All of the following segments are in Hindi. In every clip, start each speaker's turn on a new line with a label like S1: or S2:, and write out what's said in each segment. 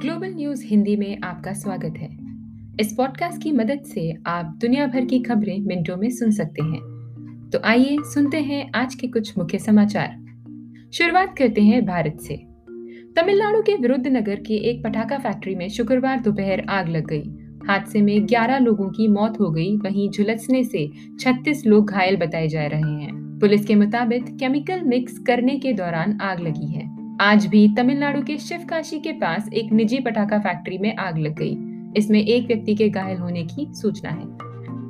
S1: ग्लोबल न्यूज़ हिंदी में आपका स्वागत है। इस पॉडकास्ट की मदद से आप दुनिया भर की खबरें मिनटों में सुन सकते हैं। तो आइए सुनते हैं आज के कुछ मुख्य समाचार। शुरुआत करते हैं भारत से। तमिलनाडु के विरुद्धनगर के एक पटाखा फैक्ट्री में शुक्रवार दोपहर आग लग गई। हादसे में 11 लोगों की मौत हो गई, वहीं झुलसने से 36 लोग घायल बताए जा रहे हैं। पुलिस के मुताबिक केमिकल मिक्स करने के दौरान आग लगी है। आज भी तमिलनाडु के शिवकाशी के पास एक निजी पटाखा फैक्ट्री में आग लग गई। इसमें एक व्यक्ति के घायल होने की सूचना है।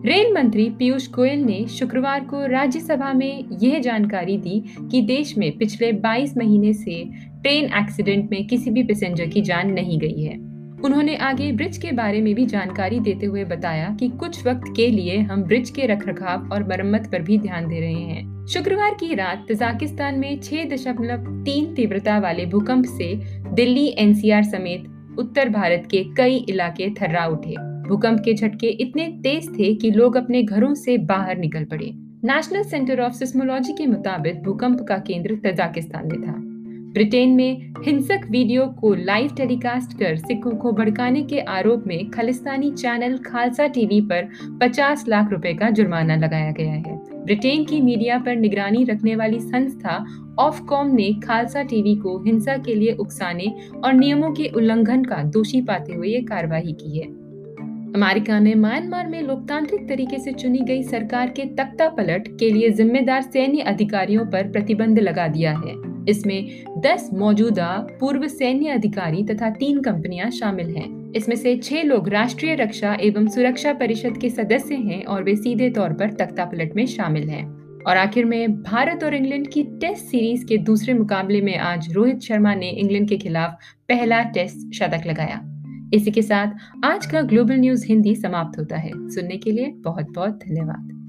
S1: रेल मंत्री पीयूष गोयल ने शुक्रवार को राज्यसभा में यह जानकारी दी कि देश में पिछले 22 महीने से ट्रेन एक्सीडेंट में किसी भी पैसेंजर की जान नहीं गई है। उन्होंने आगे ब्रिज के बारे में भी जानकारी देते हुए बताया कि कुछ वक्त के लिए हम ब्रिज के रखरखाव और मरम्मत पर भी ध्यान दे रहे हैं। शुक्रवार की रात तजाकिस्तान में छह दशमलव तीन तीव्रता वाले भूकंप से दिल्ली एनसीआर समेत उत्तर भारत के कई इलाके थर्रा उठे। भूकंप के झटके इतने तेज थे कि लोग अपने घरों से बाहर निकल पड़े। नेशनल सेंटर ऑफ़ सिस्मोलॉजी के मुताबिक भूकंप का केंद्र तजाकिस्तान में था। ब्रिटेन में हिंसक वीडियो को लाइव टेलीकास्ट कर सिखों को भड़काने के आरोप में खालिस्तानी चैनल खालसा टीवी पर 50 लाख रुपए का जुर्माना लगाया गया है। ब्रिटेन की मीडिया पर निगरानी रखने वाली संस्था ऑफकॉम ने खालसा टीवी को हिंसा के लिए उकसाने और नियमों के उल्लंघन का दोषी पाते हुए ये कार्रवाई की है। अमेरिका ने म्यांमार में लोकतांत्रिक तरीके से चुनी गई सरकार के तख्ता पलट के लिए जिम्मेदार सैन्य अधिकारियों पर प्रतिबंध लगा दिया है। इसमें 10 मौजूदा पूर्व सैन्य अधिकारी तथा तीन कंपनियाँ शामिल हैं। इसमें से छह लोग राष्ट्रीय रक्षा एवं सुरक्षा परिषद के सदस्य हैं और वे सीधे तौर पर तख्ता पलट में शामिल हैं। और आखिर में भारत और इंग्लैंड की टेस्ट सीरीज़ के दूसरे मुकाबले में आज रोहित शर्मा ने इंग्लैंड के खिलाफ पहला टेस्ट शतक लगाया। इसी के साथ आज का ग्लोबल न्यूज़ हिंदी समाप्त होता है। सुनने के लिए बहुत बहुत धन्यवाद।